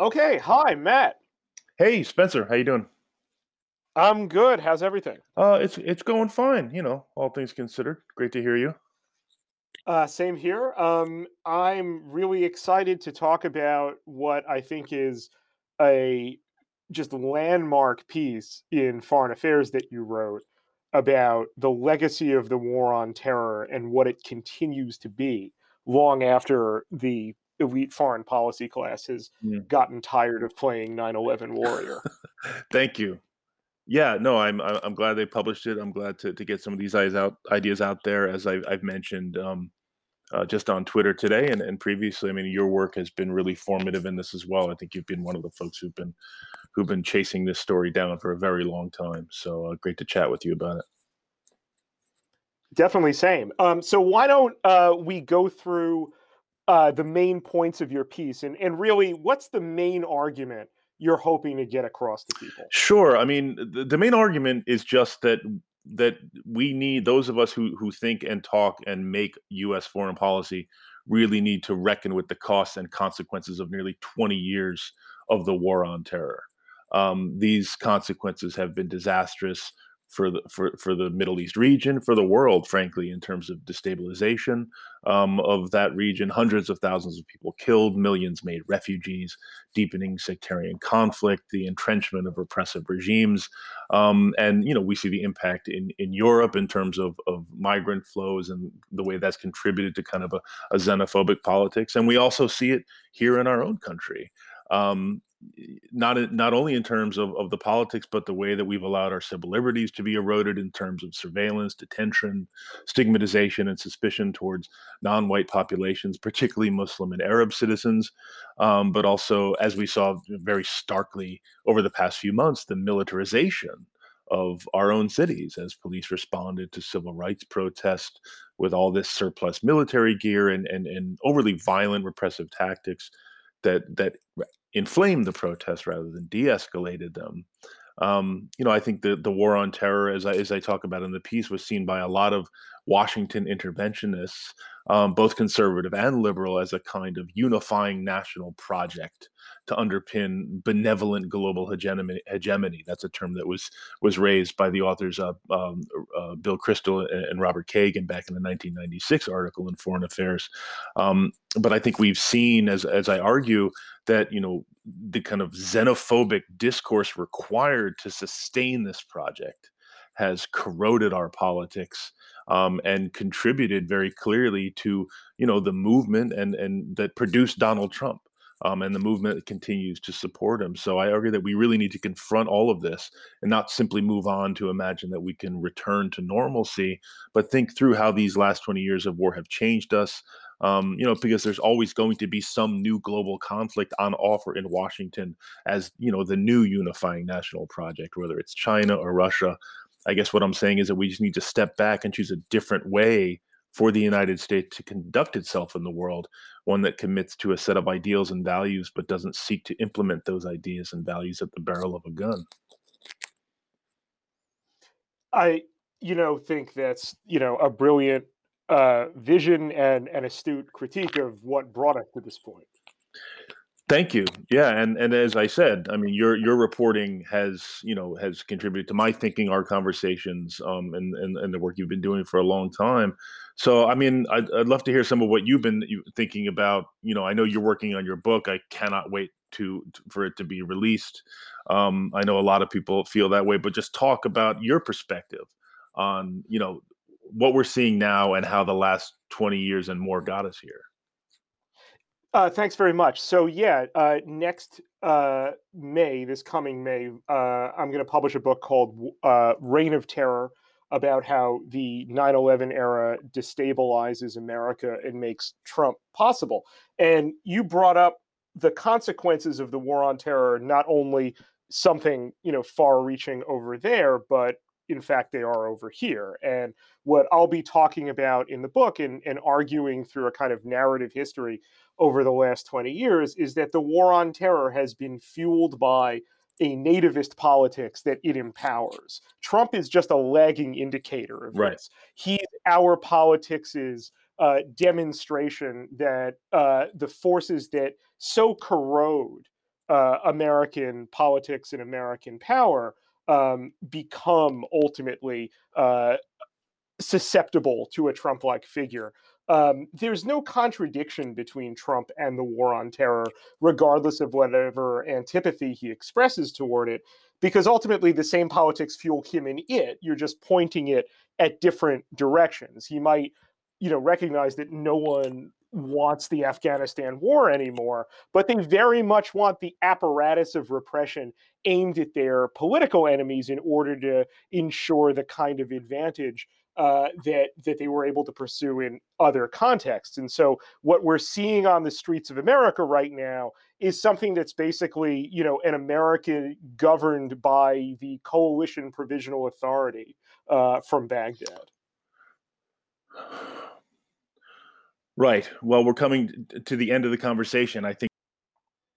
Okay, hi, Matt. Hey, Spencer, how you doing? I'm good. How's everything? Uh, it's it's going fine, you know, all things considered. Great to hear you. Uh, same here. Um, I'm really excited to talk about what I think is a just landmark piece in foreign affairs that you wrote about the legacy of the war on terror and what it continues to be long after the elite foreign policy class has Mm. gotten tired of playing 9/11 warrior. Thank you. Yeah, no, I'm I- I'm glad they published it. I'm glad to, to get some of these ideas out ideas out there, as I've, I've mentioned um, uh, just on Twitter today and, and previously. I mean, your work has been really formative in this as well. I think you've been one of the folks who've been who've been chasing this story down for a very long time. So uh, great to chat with you about it. Definitely same. Um, so why don't uh, we go through uh, the main points of your piece and, and really what's the main argument you're hoping to get across to people? Sure. I mean, the, the main argument is just that that we need those of us who who think and talk and make U.S. foreign policy really need to reckon with the costs and consequences of nearly 20 years of the war on terror. Um, these consequences have been disastrous for the for, for the Middle East region, for the world, frankly, in terms of destabilization um, of that region. Hundreds of thousands of people killed, millions made refugees, deepening sectarian conflict, the entrenchment of repressive regimes, um, and you know we see the impact in in Europe in terms of of migrant flows and the way that's contributed to kind of a, a xenophobic politics, and we also see it here in our own country. Um, not not only in terms of, of the politics, but the way that we've allowed our civil liberties to be eroded in terms of surveillance, detention, stigmatization, and suspicion towards non-white populations, particularly Muslim and Arab citizens, um, but also, as we saw very starkly over the past few months, the militarization of our own cities as police responded to civil rights protests with all this surplus military gear and, and, and overly violent repressive tactics that that inflamed the protests rather than de-escalated them. Um, you know, I think the the war on terror, as I as I talk about in the piece, was seen by a lot of Washington interventionists, um, both conservative and liberal, as a kind of unifying national project to underpin benevolent global hegemony. hegemony. That's a term that was was raised by the authors of um, uh, Bill Kristol and, Robert Kagan back in the 1996 article in Foreign Affairs. Um, but I think we've seen, as as I argue, that you know the kind of xenophobic discourse required to sustain this project has corroded our politics um, and contributed very clearly to you know the movement and and that produced Donald Trump. Um, and the movement continues to support him. So I argue that we really need to confront all of this and not simply move on to imagine that we can return to normalcy, but think through how these last 20 years of war have changed us, um, you know, because there's always going to be some new global conflict on offer in Washington as, you know, the new unifying national project, whether it's China or Russia. I guess what I'm saying is that we just need to step back and choose a different way for the United States to conduct itself in the world, one that commits to a set of ideals and values, but doesn't seek to implement those ideas and values at the barrel of a gun. I, you know, think that's, you know, a brilliant uh, vision and an astute critique of what brought us to this point. Thank you. Yeah, and and as I said, I mean, your your reporting has you know has contributed to my thinking, our conversations, um, and and and the work you've been doing for a long time. So, I mean, I'd, I'd love to hear some of what you've been thinking about. You know, I know you're working on your book. I cannot wait to, to for it to be released. Um, I know a lot of people feel that way, but just talk about your perspective on you know what we're seeing now and how the last 20 years and more got us here. Uh, thanks very much. So yeah, uh, next uh, May, this coming May, uh, I'm going to publish a book called uh, "Reign of Terror" about how the 9/11 era destabilizes America and makes Trump possible. And you brought up the consequences of the war on terror, not only something you know far-reaching over there, but in fact they are over here. And what I'll be talking about in the book and, and arguing through a kind of narrative history over the last 20 years is that the war on terror has been fueled by a nativist politics that it empowers. Trump is just a lagging indicator of Right. this. He's our politics' uh, demonstration that uh, the forces that so corrode uh, American politics and American power um, become ultimately uh, susceptible to a Trump like figure. Um, there's no contradiction between Trump and the war on terror, regardless of whatever antipathy he expresses toward it, because ultimately the same politics fuel him in it. You're just pointing it at different directions. He might, you know, recognize that no one wants the Afghanistan war anymore, but they very much want the apparatus of repression aimed at their political enemies in order to ensure the kind of advantage uh, that that they were able to pursue in other contexts. And so, what we're seeing on the streets of America right now is something that's basically, you know, an America governed by the coalition provisional authority uh, from Baghdad. Right. Well, we're coming to the end of the conversation. I think.